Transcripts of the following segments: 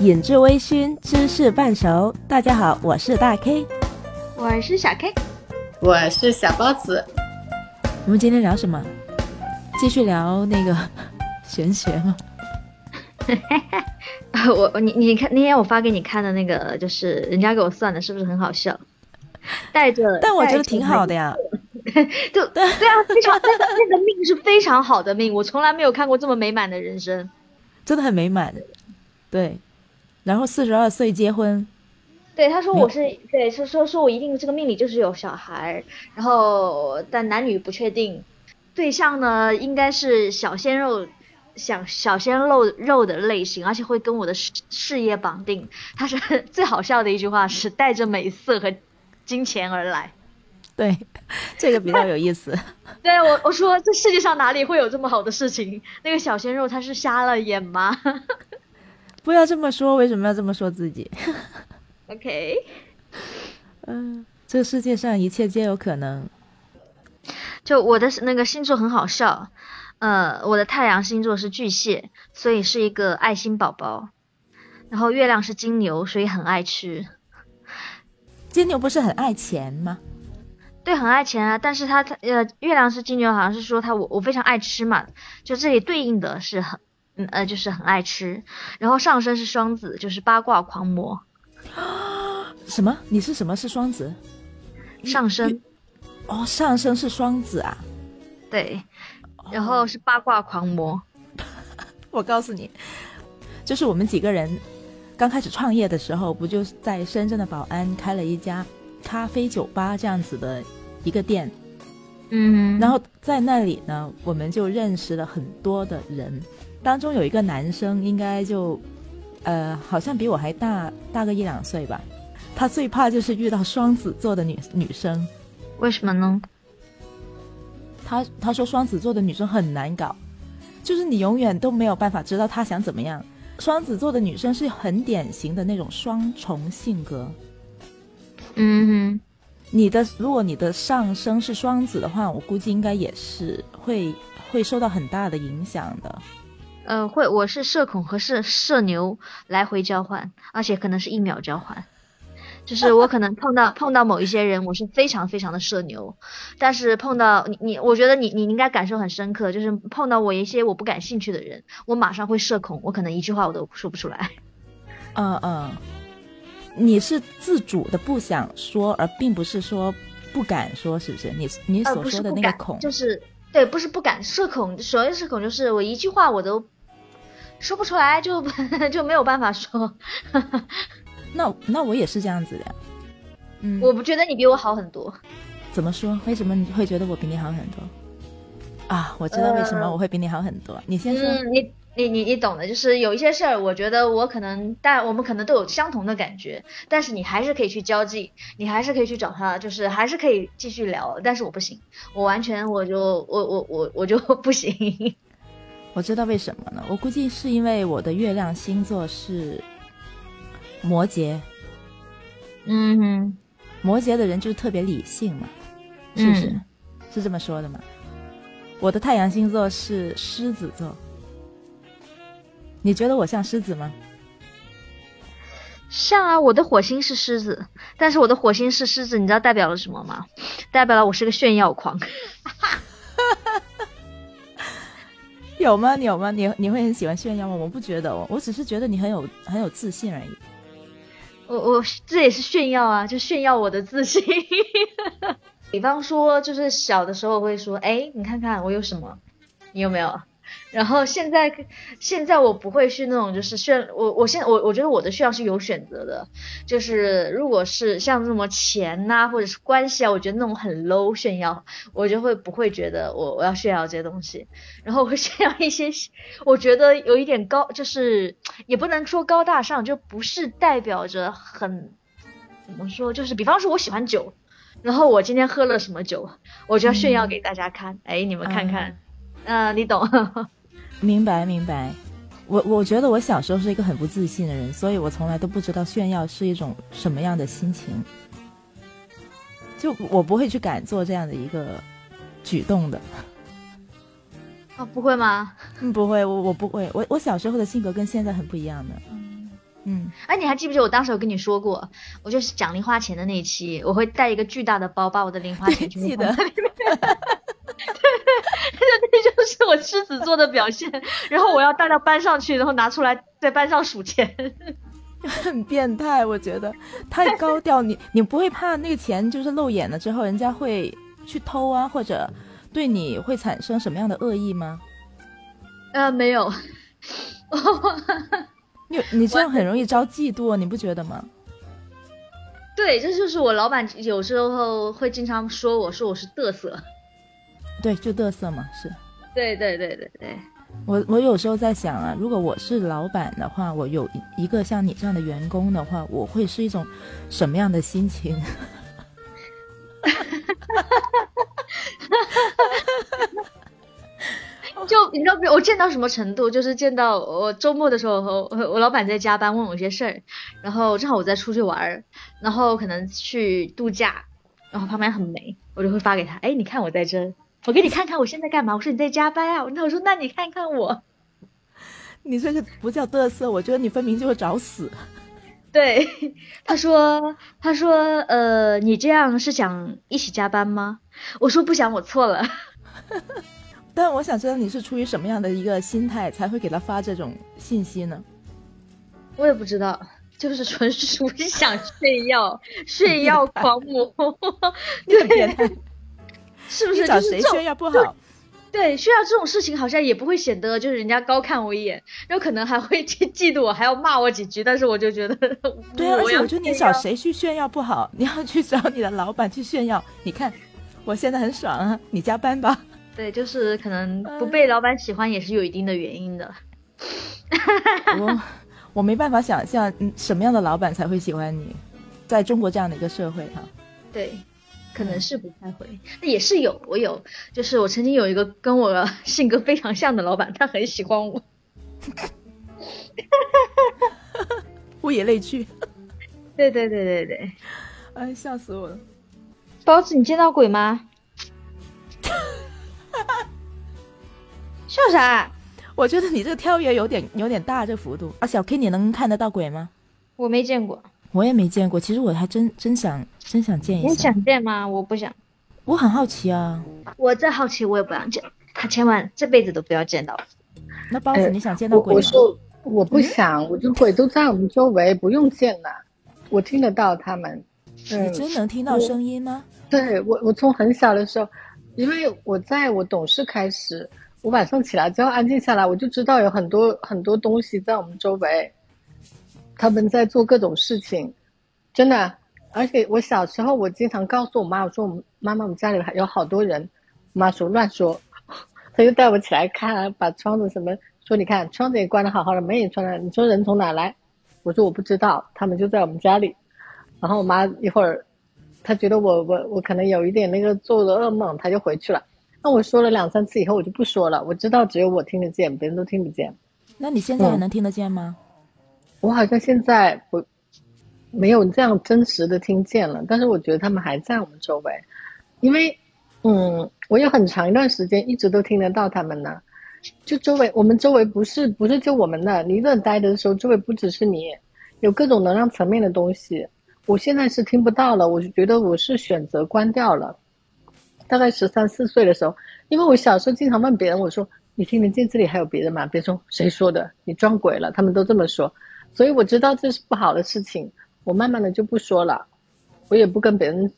饮至微醺，知识半熟。大家好，我是大 K，我是小 K，我是小包子。我们今天聊什么？继续聊那个 玄学吗？我你你看那天我发给你看的那个，就是人家给我算的，是不是很好笑？带着，但我觉得挺好的呀。就对啊，非常那个那个命是非常好的命，我从来没有看过这么美满的人生，真的很美满。对，然后四十二岁结婚。对，他说我是对，说说说我一定这个命里就是有小孩，然后但男女不确定，对象呢应该是小鲜肉，想小鲜肉肉的类型，而且会跟我的事事业绑定。他是最好笑的一句话是带着美色和金钱而来。对，这个比较有意思。对我我说这世界上哪里会有这么好的事情？那个小鲜肉他是瞎了眼吗？不要这么说，为什么要这么说自己？OK，嗯，这个世界上一切皆有可能。就我的那个星座很好笑，呃，我的太阳星座是巨蟹，所以是一个爱心宝宝。然后月亮是金牛，所以很爱吃。金牛不是很爱钱吗？对，很爱钱啊，但是他他呃，月亮是金牛，好像是说他我我非常爱吃嘛，就这里对应的是很嗯呃，就是很爱吃，然后上身是双子，就是八卦狂魔。什么？你是什么是双子？上身？哦，上身是双子啊？对，然后是八卦狂魔。我告诉你，就是我们几个人刚开始创业的时候，不就在深圳的宝安开了一家咖啡酒吧这样子的。一个店，嗯，然后在那里呢，我们就认识了很多的人，当中有一个男生，应该就，呃，好像比我还大大个一两岁吧。他最怕就是遇到双子座的女女生，为什么呢？他他说双子座的女生很难搞，就是你永远都没有办法知道他想怎么样。双子座的女生是很典型的那种双重性格，嗯哼。你的如果你的上升是双子的话，我估计应该也是会会受到很大的影响的。呃，会，我是社恐和社社牛来回交换，而且可能是一秒交换。就是我可能碰到碰到某一些人，我是非常非常的社牛，但是碰到你你，我觉得你你应该感受很深刻，就是碰到我一些我不感兴趣的人，我马上会社恐，我可能一句话我都说不出来。嗯嗯。你是自主的不想说，而并不是说不敢说，是不是？你你所说的那个恐，就是对，不是不敢社恐，所谓社恐就是我一句话我都说不出来，就 就没有办法说。那那我也是这样子的，嗯，我不觉得你比我好很多。怎么说？为什么你会觉得我比你好很多？啊，我知道为什么我会比你好很多。你先说。你。你你你懂的，就是有一些事儿，我觉得我可能，但我们可能都有相同的感觉，但是你还是可以去交际，你还是可以去找他，就是还是可以继续聊，但是我不行，我完全我就我我我我就 不行。我知道为什么呢？我估计是因为我的月亮星座是摩羯，嗯哼，摩羯的人就是特别理性嘛，是不是？是这么说的吗？我的太阳星座是狮子座。你觉得我像狮子吗？像啊，我的火星是狮子，但是我的火星是狮子，你知道代表了什么吗？代表了我是个炫耀狂。有吗？你有吗？你你会很喜欢炫耀吗？我不觉得哦，我只是觉得你很有很有自信而已。我我这也是炫耀啊，就炫耀我的自信。比方说，就是小的时候会说，哎，你看看我有什么，你有没有？然后现在，现在我不会是那种就是炫我，我现我我觉得我的炫耀是有选择的，就是如果是像什么钱呐或者是关系啊，我觉得那种很 low 炫耀，我就会不会觉得我我要炫耀这些东西，然后我会 炫耀一些我觉得有一点高，就是也不能说高大上，就不是代表着很怎么说，就是比方说我喜欢酒，然后我今天喝了什么酒，我就要炫耀给大家看，哎，你们看看。嗯，你懂，明白明白。我我觉得我小时候是一个很不自信的人，所以我从来都不知道炫耀是一种什么样的心情。就我不会去敢做这样的一个举动的。啊，不会吗？嗯，不会，我我不会。我我小时候的性格跟现在很不一样的。嗯，哎，你还记不记得我当时有跟你说过，我就是讲零花钱的那一期，我会带一个巨大的包，把我的零花钱全部 记得。这就是我狮子座的表现。然后我要带到班上去，然后拿出来在班上数钱。很变态，我觉得太高调。你你不会怕那个钱就是露眼了之后，人家会去偷啊，或者对你会产生什么样的恶意吗？呃，没有。你你这样很容易招嫉妒，你不觉得吗？对，这就是我老板有时候会经常说我说我是嘚瑟。对，就嘚瑟嘛，是。对对对对对。我我有时候在想啊，如果我是老板的话，我有一一个像你这样的员工的话，我会是一种什么样的心情？就你知道，我见到什么程度？就是见到我周末的时候，我我老板在加班，问我一些事儿，然后正好我在出去玩儿，然后可能去度假，然后旁边很美，我就会发给他，哎，你看我在这，我给你看看我现在干嘛？我说你在加班啊，那我说那你看看我，你这个不叫嘚瑟，我觉得你分明就是找死。对，他说他说呃，你这样是想一起加班吗？我说不想，我错了。但我想知道你是出于什么样的一个心态才会给他发这种信息呢？我也不知道，就是纯属想炫耀，炫耀狂魔 对，是不是？找谁炫耀不好？对，炫耀这种事情好像也不会显得就是人家高看我一眼，有可能还会去嫉妒我，还要骂我几句。但是我就觉得，对啊，而且我觉得你找谁去炫耀不好，你要去找你的老板去炫耀。你看，我现在很爽啊，你加班吧。对，就是可能不被老板喜欢也是有一定的原因的。我我没办法想象什么样的老板才会喜欢你，在中国这样的一个社会哈。对，可能是不太会，那也是有，我有，就是我曾经有一个跟我 性格非常像的老板，他很喜欢我。物以类聚。对对对对对。哎，笑死我了。包子，你见到鬼吗？笑啥？我觉得你这个跳跃有点有点大，这幅度。啊，小 K，你能看得到鬼吗？我没见过，我也没见过。其实我还真真想真想见一下。你想见吗？我不想。我很好奇啊。我再好奇，我也不想见。他千万这辈子都不要见到。那包子，你想见到鬼吗？我说我不想，我就鬼都在我们周围，不用见了。我听得到他们。你真能听到声音吗？对我，我从很小的时候，因为我在我懂事开始，我晚上起来之后安静下来，我就知道有很多很多东西在我们周围，他们在做各种事情，真的。而且我小时候，我经常告诉我妈，我说我们妈妈，我们家里还有好多人。我妈说乱说，她就带我起来看，把窗子什么说，你看窗子也关的好好的，门也关了。你说人从哪来？我说我不知道，他们就在我们家里。然后我妈一会儿，她觉得我我我可能有一点那个做了噩梦，她就回去了。那我说了两三次以后，我就不说了。我知道只有我听得见，别人都听不见。那你现在还能听得见吗？我好像现在不没有这样真实的听见了，但是我觉得他们还在我们周围，因为嗯，我有很长一段时间一直都听得到他们呢。就周围，我们周围不是不是就我们的，你一个人待着的时候，周围不只是你，有各种能量层面的东西。我现在是听不到了，我就觉得我是选择关掉了。大概十三四岁的时候，因为我小时候经常问别人，我说你听得见这里还有别人吗？别人说谁说的？你撞鬼了？他们都这么说，所以我知道这是不好的事情。我慢慢的就不说了，我也不跟别人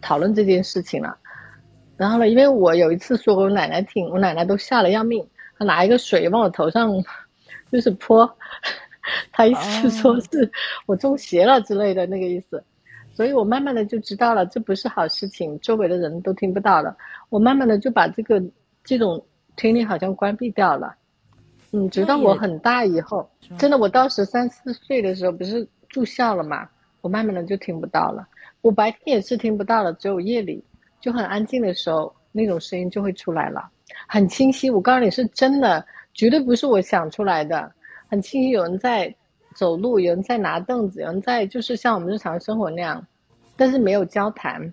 讨论这件事情了。然后呢，因为我有一次说我奶奶听，我奶奶都吓得要命，她拿一个水往我头上就是泼。他意思说是我中邪了之类的那个意思，所以我慢慢的就知道了这不是好事情，周围的人都听不到了。我慢慢的就把这个这种听力好像关闭掉了。嗯，直到我很大以后，真的我到十三四岁的时候不是住校了嘛，我慢慢的就听不到了。我白天也是听不到了，只有夜里就很安静的时候，那种声音就会出来了，很清晰。我告诉你是真的，绝对不是我想出来的。很清晰，有人在走路，有人在拿凳子，有人在就是像我们日常生活那样，但是没有交谈。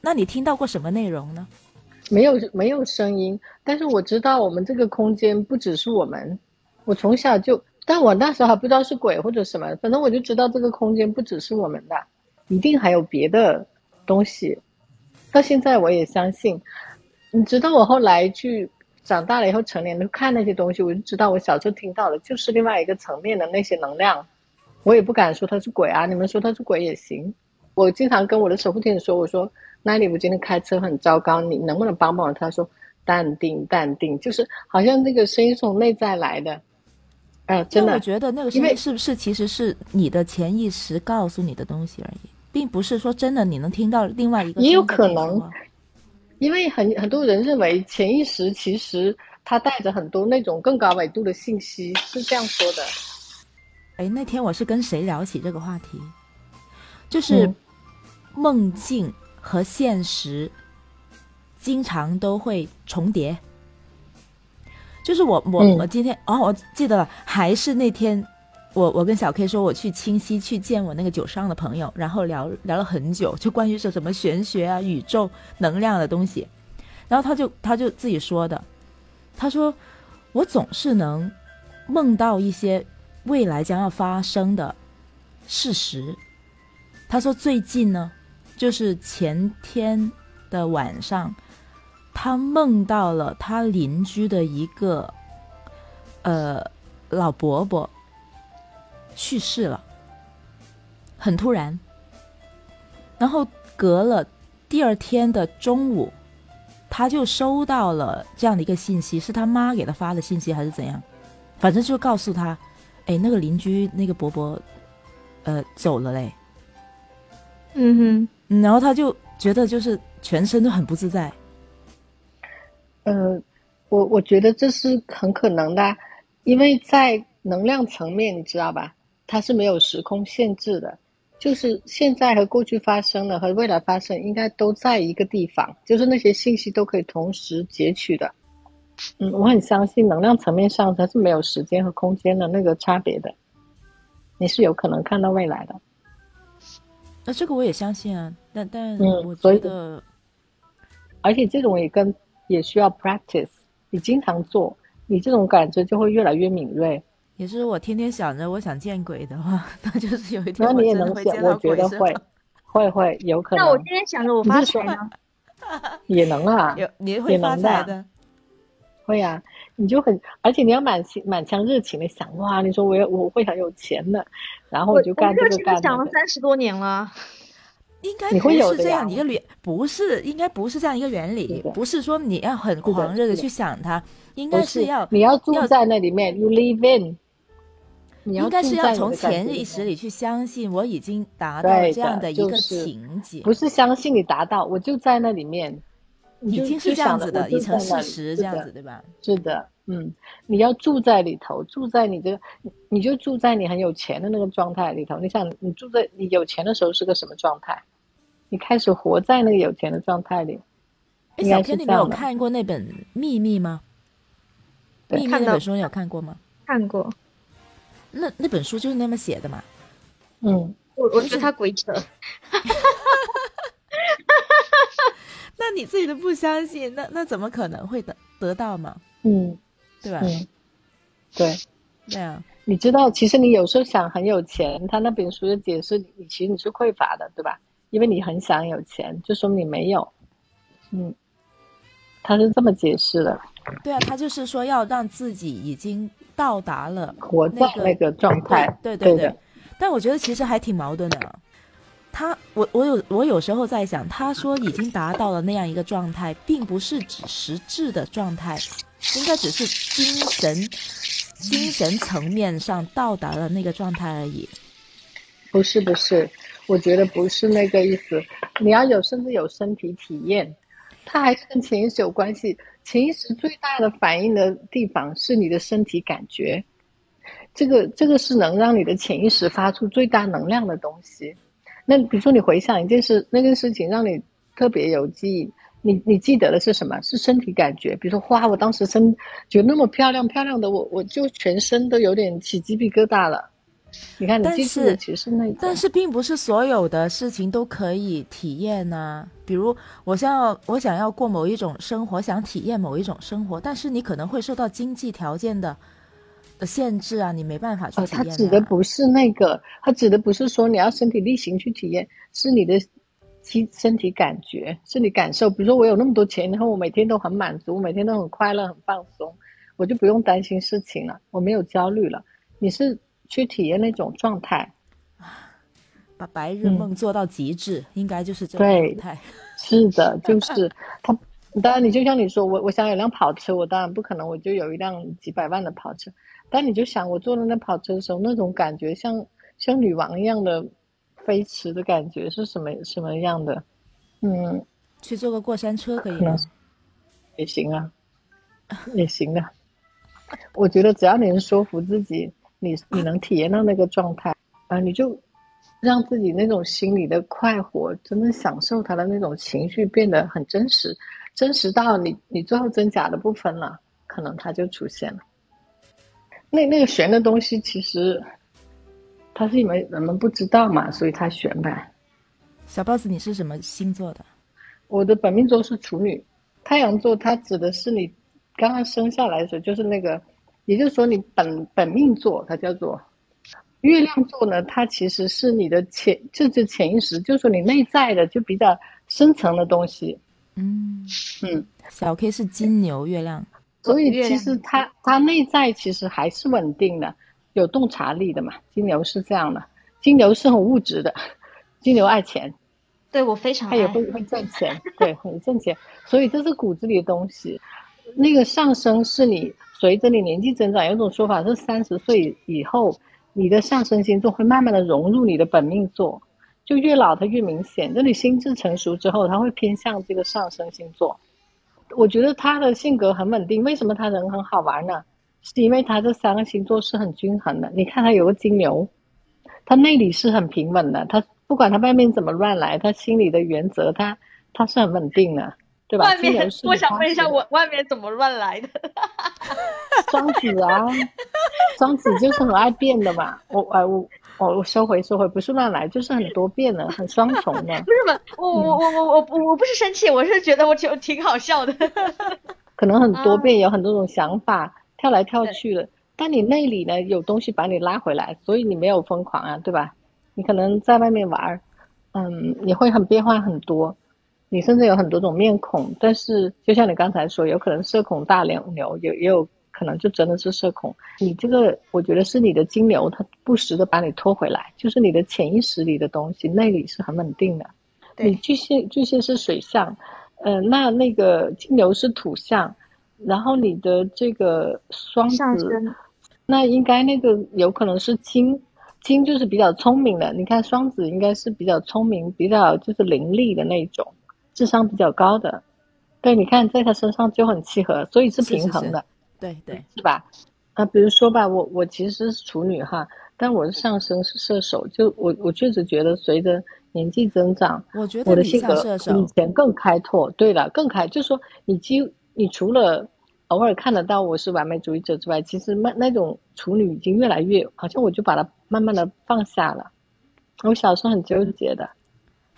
那你听到过什么内容呢？没有，没有声音。但是我知道我们这个空间不只是我们。我从小就但我那时候还不知道是鬼或者什么，反正我就知道这个空间不只是我们的，一定还有别的东西。到现在我也相信，你知道我后来去长大了以后成年了看那些东西，我就知道我小时候听到的就是另外一个层面的那些能量。我也不敢说他是鬼啊，你们说他是鬼也行。我经常跟我的守护天使说，我说那里我今天开车很糟糕，你能不能帮帮我？他说淡定淡定，就是好像那个声音从内在来的。哎，真的，我觉得那个声音是不是其实是你的潜意识告诉你的东西而已。并不是说真的，你能听到另外一个也有可能，因为很很多人认为潜意识其实它带着很多那种更高维度的信息，是这样说的。哎，那天我是跟谁聊起这个话题，就是梦境和现实经常都会重叠。就是我我我今天哦，我记得了，还是那天。我我跟小 K 说，我去清溪去见我那个酒商的朋友，然后聊聊了很久，就关于是什么玄学啊、宇宙能量的东西。然后他就他就自己说的，他说我总是能梦到一些未来将要发生的事实。他说最近呢，就是前天的晚上，他梦到了他邻居的一个呃老伯伯。去世了，很突然。然后隔了第二天的中午，他就收到了这样的一个信息，是他妈给他发的信息还是怎样？反正就告诉他，哎，那个邻居那个伯伯，呃，走了嘞。嗯哼，然后他就觉得就是全身都很不自在。呃，我我觉得这是很可能的，因为在能量层面，你知道吧？它是没有时空限制的，就是现在和过去发生的和未来发生应该都在一个地方，就是那些信息都可以同时截取的。嗯，我很相信能量层面上它是没有时间和空间的那个差别的，你是有可能看到未来的。那这个我也相信啊，但但我觉得，而且这种也跟也需要 practice，你经常做，你这种感觉就会越来越敏锐。也是我天天想着，我想见鬼的话，那就是有一天我真的会见到鬼。我觉得会，会会有可能。那我天天想着我发财呢？也能啊，有你会发财的。会啊，你就很，而且你要满心满腔热情的想哇，你说我要我会很有钱的，然后我就干这个干。想了三十多年了。应该不是这样一个原，不是应该不是这样一个原理，不是说你要很狂热的去想它，应该是要你要住在那里面，you live in。应该是要从潜意识里去相信，我已经达到这样的一个情节，不是相信你达到，我就在那里面，已经是这样子的，已成事实，这样子对吧？是的，嗯，你要住在里头，住在你这个，你就住在你很有钱的那个状态里头。你想，你住在你有钱的时候是个什么状态？你开始活在那个有钱的状态里。哎，小天，你没有看过那本《秘密》吗？《秘密》那本书你有看过吗？看过。那那本书就是那么写的嘛？嗯，我我觉得他鬼扯，那你自己都不相信，那那怎么可能会得得到嘛？嗯，对吧？嗯，对，对啊。你知道，其实你有时候想很有钱，他那本书的解释，你其实你是匮乏的，对吧？因为你很想有钱，就说明你没有。嗯，他是这么解释的。对啊，他就是说要让自己已经。到达了活在那个状态，对对对。但我觉得其实还挺矛盾的。他，我我有我有时候在想，他说已经达到了那样一个状态，并不是指实质的状态，应该只是精神精神层面上到达了那个状态而已。不是不是，我觉得不是那个意思。你要有甚至有身体体验，它还是跟潜意识有关系。潜意识最大的反应的地方是你的身体感觉，这个这个是能让你的潜意识发出最大能量的东西。那比如说你回想一件事，那件事情让你特别有记忆，你你记得的是什么？是身体感觉。比如说花，我当时身觉得那么漂亮，漂亮的我我就全身都有点起鸡皮疙瘩了。你看，你记住的其实那，但是并不是所有的事情都可以体验呢。比如，我想要我想要过某一种生活，想体验某一种生活，但是你可能会受到经济条件的的限制啊，你没办法去体验、啊。指的不是那个，他指的不是说你要身体力行去体验，是你的身身体感觉，是你感受。比如说我有那么多钱，然后我每天都很满足，每天都很快乐、很放松，我就不用担心事情了，我没有焦虑了。你是去体验那种状态，把白日梦做到极致，应该就是这个对状态。是的，就是他。当然，你就像你说，我我想有辆跑车，我当然不可能我就有一辆几百万的跑车。但你就想，我坐在那跑车的时候，那种感觉像像女王一样的飞驰的感觉是什么什么样的？嗯，去坐个过山车可以吗？也行啊，也行的。我觉得只要你能说服自己，你你能体验到那个状态啊、你就让自己那种心里的快活，真的享受它的那种情绪变得很真实，真实到你你最后真假的不分了，可能它就出现了。那那个玄的东西，其实它是因为人们不知道嘛，所以它玄呗。小 boss，，你是什么星座的？我的本命座是处女，太阳座它指的是你刚刚生下来的时候，就是那个，也就是说你本本命座，它叫做月亮座呢，它其实是你的潜，就是潜意识，就是说你内在的就比较深层的东西，嗯，嗯，小 K 是金牛月亮，所以其实他他内在其实还是稳定的，有洞察力的嘛。金牛是这样的，金牛是很物质的，金牛爱钱，对我非常爱。他也会会赚钱，对，很挣钱，所以这是骨子里的东西。那个上升是你随着你年纪增长，有一种说法是三十岁以后，你的上升星座会慢慢的融入你的本命座，就越老它越明显。就你心智成熟之后，它会偏向这个上升星座。我觉得他的性格很稳定，为什么他人很好玩呢？是因为他这三个星座是很均衡的。你看他有个金牛，他内里是很平稳的，他不管他外面怎么乱来，他心里的原则他他是很稳定的，对吧？外面我想问一下，我外面怎么乱来的？双子啊，双子就是很爱变的嘛。我哎我我我收回收回，不是乱来，就是很多变的，很双重的。不是吧？我我我我我我我不是生气，我是觉得我挺挺好笑的。可能很多啊变，有很多种想法，跳来跳去的。但你内里呢，有东西把你拉回来，所以你没有疯狂啊，对吧？你可能在外面玩儿，嗯，你会很变化很多，你甚至有很多种面孔。但是就像你刚才说，有可能社恐大牛牛，也也有可能就真的是社恐。你这个，我觉得是你的金牛，它不时的把你拖回来，就是你的潜意识里的东西，内里是很稳定的。你巨蟹巨蟹是水象，呃，那那个金牛是土象，然后你的这个双子，那应该那个有可能是金，金就是比较聪明的。你看双子应该是比较聪明，比较就是伶俐的那种，智商比较高的。对，你看在他身上就很契合，所以是是是是平衡的。对对，是吧？啊，比如说吧，我我其实是处女哈，但我的上升是射手，就我我确实觉得随着年纪增长，我觉得我的性格以，前更开拓。对了，更开，就说你几你除了偶尔看得到我是完美主义者之外，其实那那种处女已经越来越，好像我就把它慢慢的放下了。我小时候很纠结的，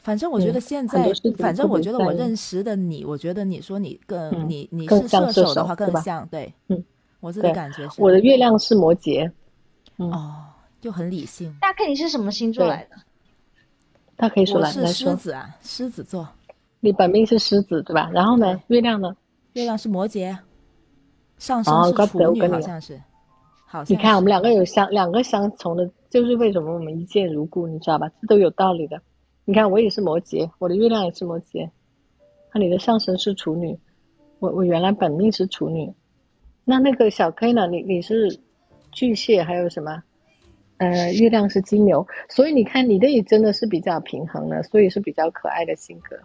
反正我觉嗯得现在反正我觉得我认识的你，我觉得你说你更嗯你你更是像射射手的话手对吧更像，对，嗯，我自己对感觉是我的月亮是摩羯，哦，就很理性。大概你是什么星座来的？他可以说我是来来说，狮子啊，狮子座，你本命是狮子对吧？然后呢，月亮呢？月亮是摩羯，上哦升是怪不得处女，我跟你好像是，好像你看，我们两个有相两个相同的，就是为什么我们一见如故，你知道吧？这都有道理的。你看，我也是摩羯，我的月亮也是摩羯，那你的上升是处女，我我原来本命是处女，那那个小 K 呢？你你是巨蟹，还有什么？呃，月亮是金牛，所以你看你的也真的是比较平衡的，所以是比较可爱的性格。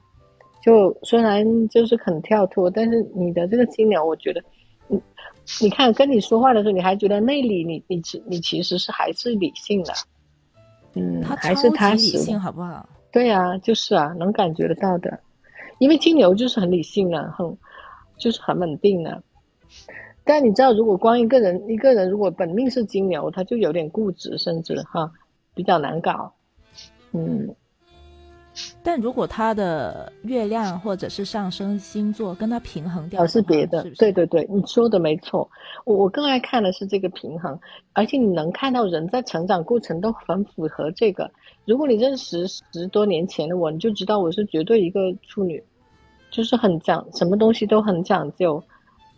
就虽然就是很跳脱，但是你的这个金牛，我觉得，你你看跟你说话的时候，你还觉得内里你你其你其实是还是理性的，嗯，还是超踏实理性，。好不好？对啊，就是啊，能感觉得到的，因为金牛就是很理性的，很就是很稳定的。但你知道，如果光一个人一个人如果本命是金牛，他就有点固执，甚至哈比较难搞。嗯，但如果他的月亮或者是上升星座跟他平衡掉而，是别的，是是对对对，你说的没错。我我更爱看的是这个平衡，而且你能看到人在成长过程都很符合这个。如果你认识十多年前的我，你就知道我是绝对一个处女，就是很讲什么东西都很讲究。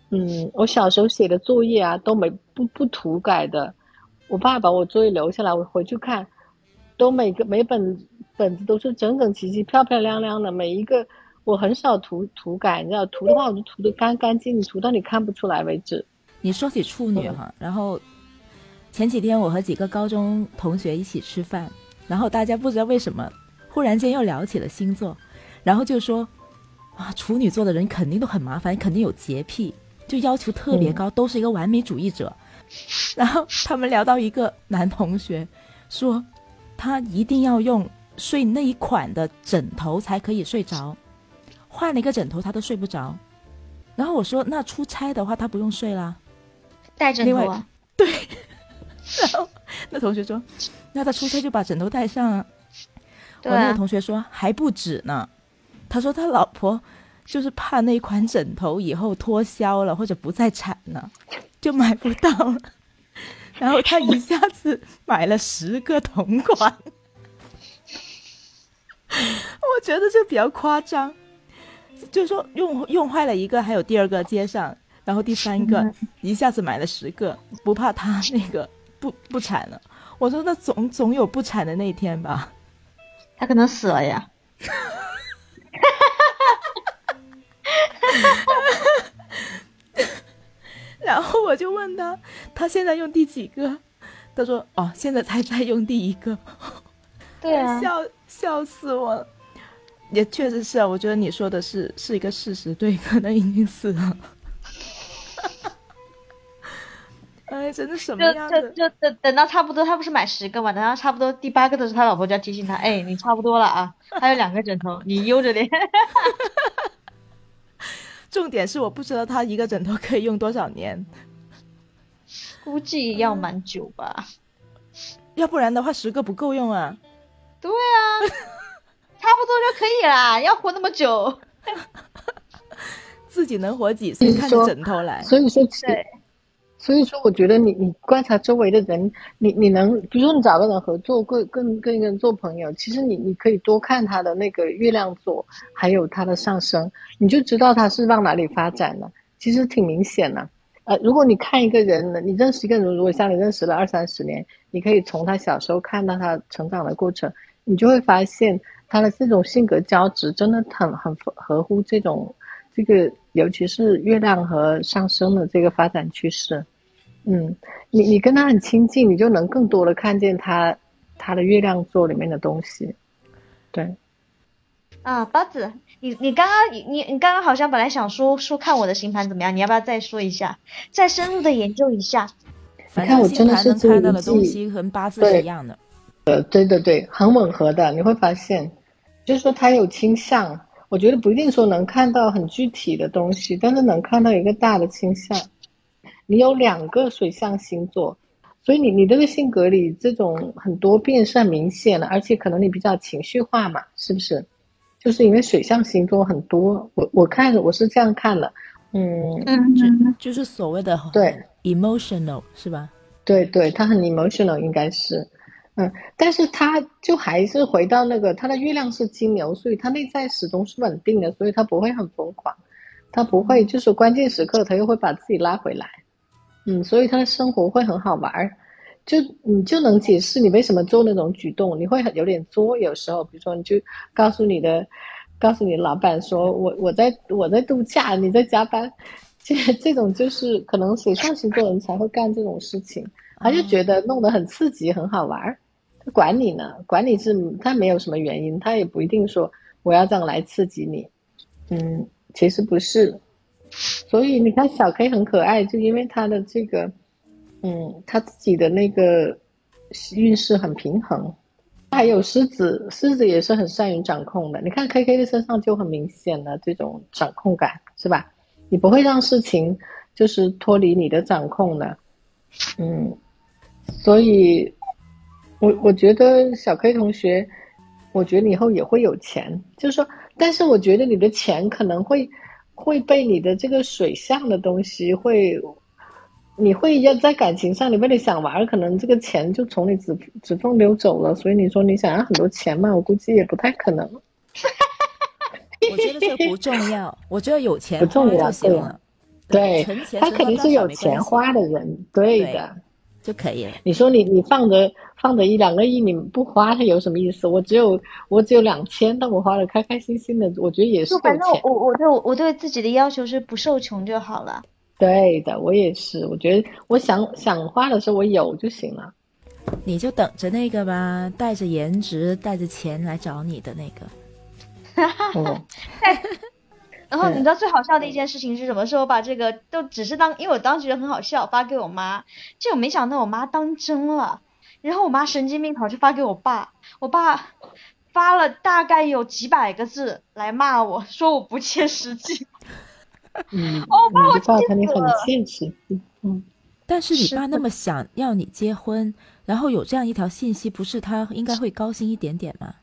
嗯，我小时候写的作业啊，都没不不涂改的。我爸把我作业留下来，我回去看，都每个每本本子都是整整齐齐、漂漂亮亮的，每一个我很少涂涂改，你知道，涂的话我就涂的干干净，涂到你看不出来为止。你说起处女哈，然后前几天我和几个高中同学一起吃饭，然后大家不知道为什么忽然间又聊起了星座，然后就说啊，处女座的人肯定都很麻烦，肯定有洁癖，就要求特别高，都是一个完美主义者。然后他们聊到一个男同学说，他一定要用睡那一款的枕头才可以睡着，换了一个枕头他都睡不着。然后我说，那出差的话他不用睡啦。带枕头啊，然后那同学说，那他出差就把枕头带上啊。我那个同学说还不止呢，他说他老婆就是怕那款枕头以后脱销了或者不再产了，就买不到了。然后他一下子买了十个同款，我觉得这比较夸张，就是说用用坏了一个，还有第二个接上，然后第三个一下子买了十个，不怕他那个不不产了。我说那总总有不产的那一天吧。他可能死了呀。然后我就问他，他现在用第几个？他说哦，现在才在用第一个。对啊，笑笑死我了。也确实是啊，我觉得你说的是是一个事实，对，可能已经死了。哎，真的什么就样的？就就等等到差不多，他不是买十个嘛？等到差不多第八个的时候，他老婆就要提醒他，哎，你差不多了啊，还有两个枕头，你悠着点。重点是我不知道他一个枕头可以用多少年，估计要蛮久吧。要不然的话十个不够用啊。对啊，差不多就可以啦，要活那么久。自己能活几岁，看着枕头来。所以说，其实对，所以说，我觉得你你观察周围的人，你你能，比如说你找个人合作，跟跟跟一个人做朋友，其实你你可以多看他的那个月亮座，还有他的上升，你就知道他是往哪里发展的，其实挺明显的。呃，如果你看一个人呢，你认识一个人，如果像你认识了二三十年，你可以从他小时候看到他成长的过程，你就会发现他的这种性格交织真的很很合乎这种这个，尤其是月亮和上升的这个发展趋势。嗯，你你跟他很亲近，你就能更多的看见他他的月亮座里面的东西。对，啊，包子，你你刚刚你你你刚刚好像本来想说说看我的星盘怎么样，你要不要再说一下，再深入的研究一下？反你看我正星盘能真的是看到的东西和八字是一样的。呃，对对对，很吻合的，你会发现，就是说他有倾向，我觉得不一定说能看到很具体的东西，但是能看到一个大的倾向。你有两个水象星座，所以你你这个性格里这种很多变是很明显的，而且可能你比较情绪化嘛，是不是？就是因为水象星座很多，我我看我是这样看的，嗯，嗯，就是所谓的对 emotional 是吧？对对，他很 emotional 应该是，嗯，但是他就还是回到那个他的月亮是金牛，所以他内在始终是稳定的，所以他不会很疯狂，他不会就是关键时刻他又会把自己拉回来，嗯，所以他的生活会很好玩儿，就你就能解释你为什么做那种举动，你会很有点作，有时候比如说你就告诉你的，告诉你老板说我我在我在度假，你在加班。这这种就是可能水象星座人才会干这种事情，他就觉得弄得很刺激，很好玩儿。管你呢，管你是他没有什么原因，他也不一定说我要这样来刺激你。嗯，其实不是。所以你看小 K 很可爱，就因为他的这个，嗯，他自己的那个运势很平衡。还有狮子，狮子也是很善于掌控的。你看 K K 的身上就很明显的这种掌控感，是吧？你不会让事情就是脱离你的掌控的，嗯，所以，我我觉得小 K 同学，我觉得你以后也会有钱。就是说，但是我觉得你的钱可能会会被你的这个水象的东西会，你会要在感情上，你为了想玩，可能这个钱就从你指指缝流走了。所以你说你想要很多钱嘛，我估计也不太可能。我觉得这不重要，我觉得有钱 不重要就行了。对存钱他肯定是有钱花的人，对对的。就可以了。你说你你放着放着一两个亿，你不花它有什么意思？我只有我只有两千，但我花的开开心心的，我觉得也是反正钱。我我对我对自己的要求是不受穷就好了。对的，我也是。我觉得我想想花的时候，我有就行了。你就等着那个吧，带着颜值、带着钱来找你的那个。嗯，然后你知道最好笑的一件事情是什么？是我把这个都只是当，因为我当时觉得很好笑，发给我妈，结果没想到我妈当真了，然后我妈神经病跑去发给我爸，我爸发了大概有几百个字来骂我，说我不切实际。嗯，哦爸我你就告诉他你很气死了现实。嗯，但是你是爸那么想要你结婚，然后有这样一条信息，不是他应该会高兴一点点吗？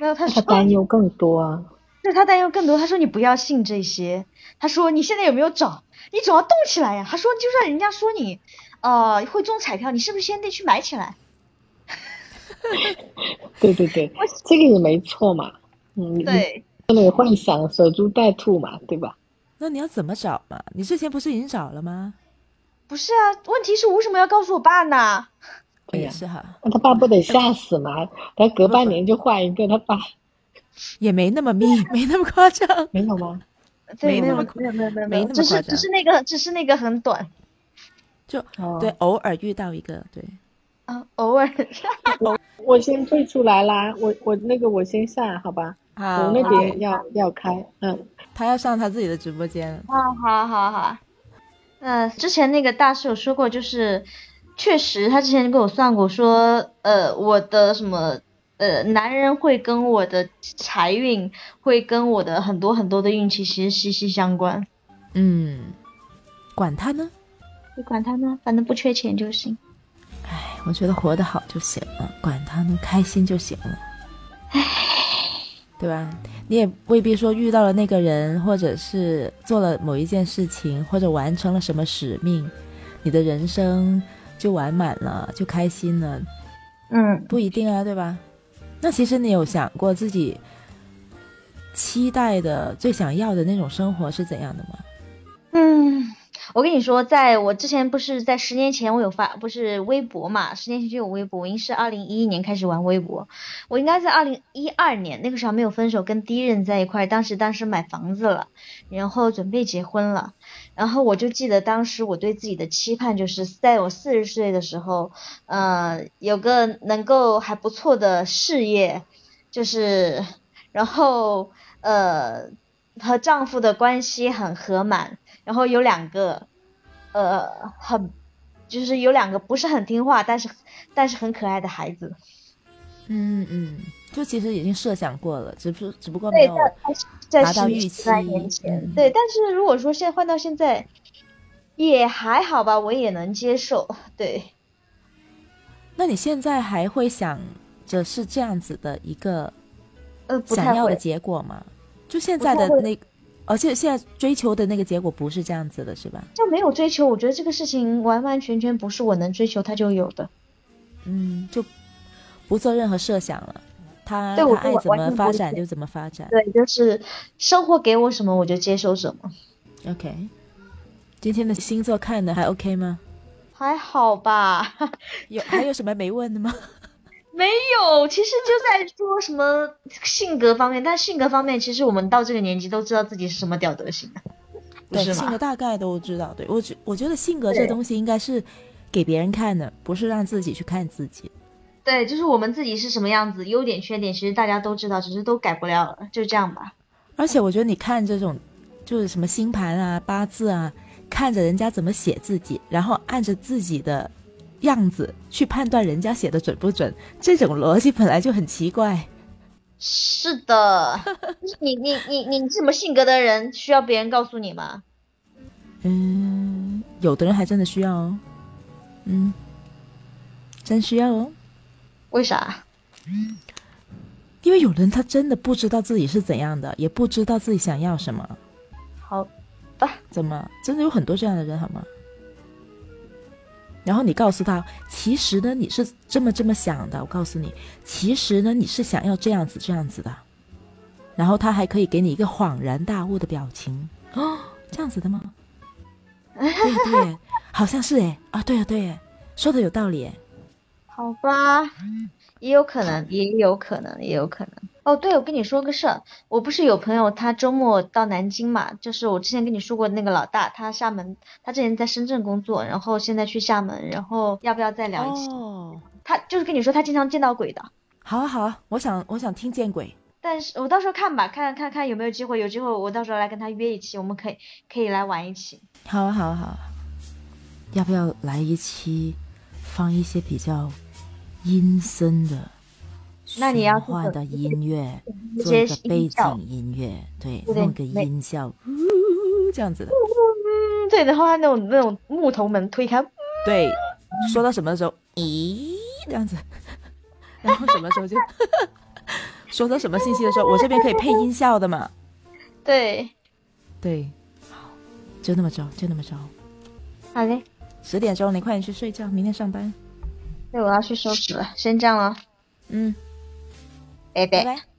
没有，他他说担忧更多啊。对他担忧更多。他说你不要信这些。他说你现在有没有找？你总要动起来呀。他说就算人家说你，呃，会中彩票，你是不是先得去买起来？对对对，这个也没错嘛。嗯，你对，你有幻想守株待兔嘛，对吧？那你要怎么找嘛？你之前不是已经找了吗？不是啊，问题是为什么要告诉我爸呢？对呀、也是哈，那他爸不得吓死嘛？他隔半年就换一个，他爸也没那么密，没那么夸张。没有吗？对，没有没那么没有没有没有没有，只是那么夸张只是那个只是那个很短就哦对，偶尔遇到一个，对，啊，偶尔。我先退出来啦，我我那个我先下，好吧？好，我那边要要开，嗯，他要上他自己的直播间了。好好好好，呃，之前那个大师有说过，就是确实他之前跟我算过说，呃，我的什么呃，男人会跟我的财运，会跟我的很多很多的运气其实息息相关。嗯，管他呢，你管他呢，反正不缺钱就行。哎，我觉得活得好就行了，管他呢，开心就行了。对吧？你也未必说遇到了那个人，或者是做了某一件事情，或者完成了什么使命，你的人生就完满了，就开心了，嗯，不一定啊，对吧？那其实你有想过自己期待的、最想要的那种生活是怎样的吗？嗯，我跟你说，在我之前不是在十年前我有发不是微博嘛，十年前就有微博，我应该是二零一一年开始玩微博，我应该在二零一二年那个时候还没有分手，跟第一任在一块，当时当时买房子了，然后准备结婚了，然后我就记得当时我对自己的期盼就是在我四十岁的时候，呃，有个能够还不错的事业，就是然后呃和丈夫的关系很和满。然后有两个，呃，很，就是有两个不是很听话，但是但是很可爱的孩子。嗯嗯，就其实已经设想过了，只不只不过没，有达到预期对。但是如果说现在换到现在，也还好吧，我也能接受。对，那你现在还会想着是这样子的一个呃，不想要的。结果吗？就现在的那，而且现在追求的那个结果不是这样子的，是吧？就没有追求，我觉得这个事情完完全全不是我能追求他就有的。嗯，就不做任何设想了。他对我我他爱怎么发展就怎么发展。对，就是生活给我什么我就接受什么，OK，今天的星座看的还 OK 吗？还好吧。有还有什么没问的吗？没有，其实就在说什么性格方面，但性格方面，其实我们到这个年纪都知道自己是什么屌德行的，不对？性格大概都知道。对我觉我觉得性格这东西应该是给别人看的，不是让自己去看自己。对，就是我们自己是什么样子，优点缺点，其实大家都知道，只是都改不了了，就这样吧。而且我觉得你看这种，就是什么星盘啊、八字啊，看着人家怎么写自己，然后按着自己的样子去判断人家写的准不准，这种逻辑本来就很奇怪。是的，就 是你你你你是什么性格的人，需要别人告诉你吗？嗯，有的人还真的需要哦。嗯，真需要哦。为啥？因为有人他真的不知道自己是怎样的，也不知道自己想要什么。好吧，怎么？真的有很多这样的人，好吗？然后你告诉他，其实呢，你是这么这么想的。我告诉你，其实呢，你是想要这样子这样子的。然后他还可以给你一个恍然大悟的表情。哦，这样子的吗？对对，好像是哎啊，对啊对，说的有道理。好吧，也有可能，也有可能，也有可能。哦，对，我跟你说个事儿，我不是有朋友他周末到南京嘛，就是我之前跟你说过那个老大，他厦门，他之前在深圳工作，然后现在去厦门，然后要不要再聊一期？哦，他就是跟你说他经常见到鬼的。好啊好啊，我想我想听见鬼。但是我到时候看吧，看看看有没有机会，有机会我到时候来跟他约一期，我们可以可以来玩一期。好啊好啊好啊，要不要来一期，放一些比较阴森的、那你要换的音乐，这做一个背景音乐，对，对弄个音效，呜这样子的。嗯，对，然后他那种那种木头门推开，对，说到什么的时候，咦，这样子，然后什么时候就 说到什么信息的时候，我这边可以配音效的嘛？对，对，好，就那么着，就那么着。好嘞，十点钟你快点去睡觉，明天上班。对，我要去收拾了，先这样了，嗯，拜拜拜。拜。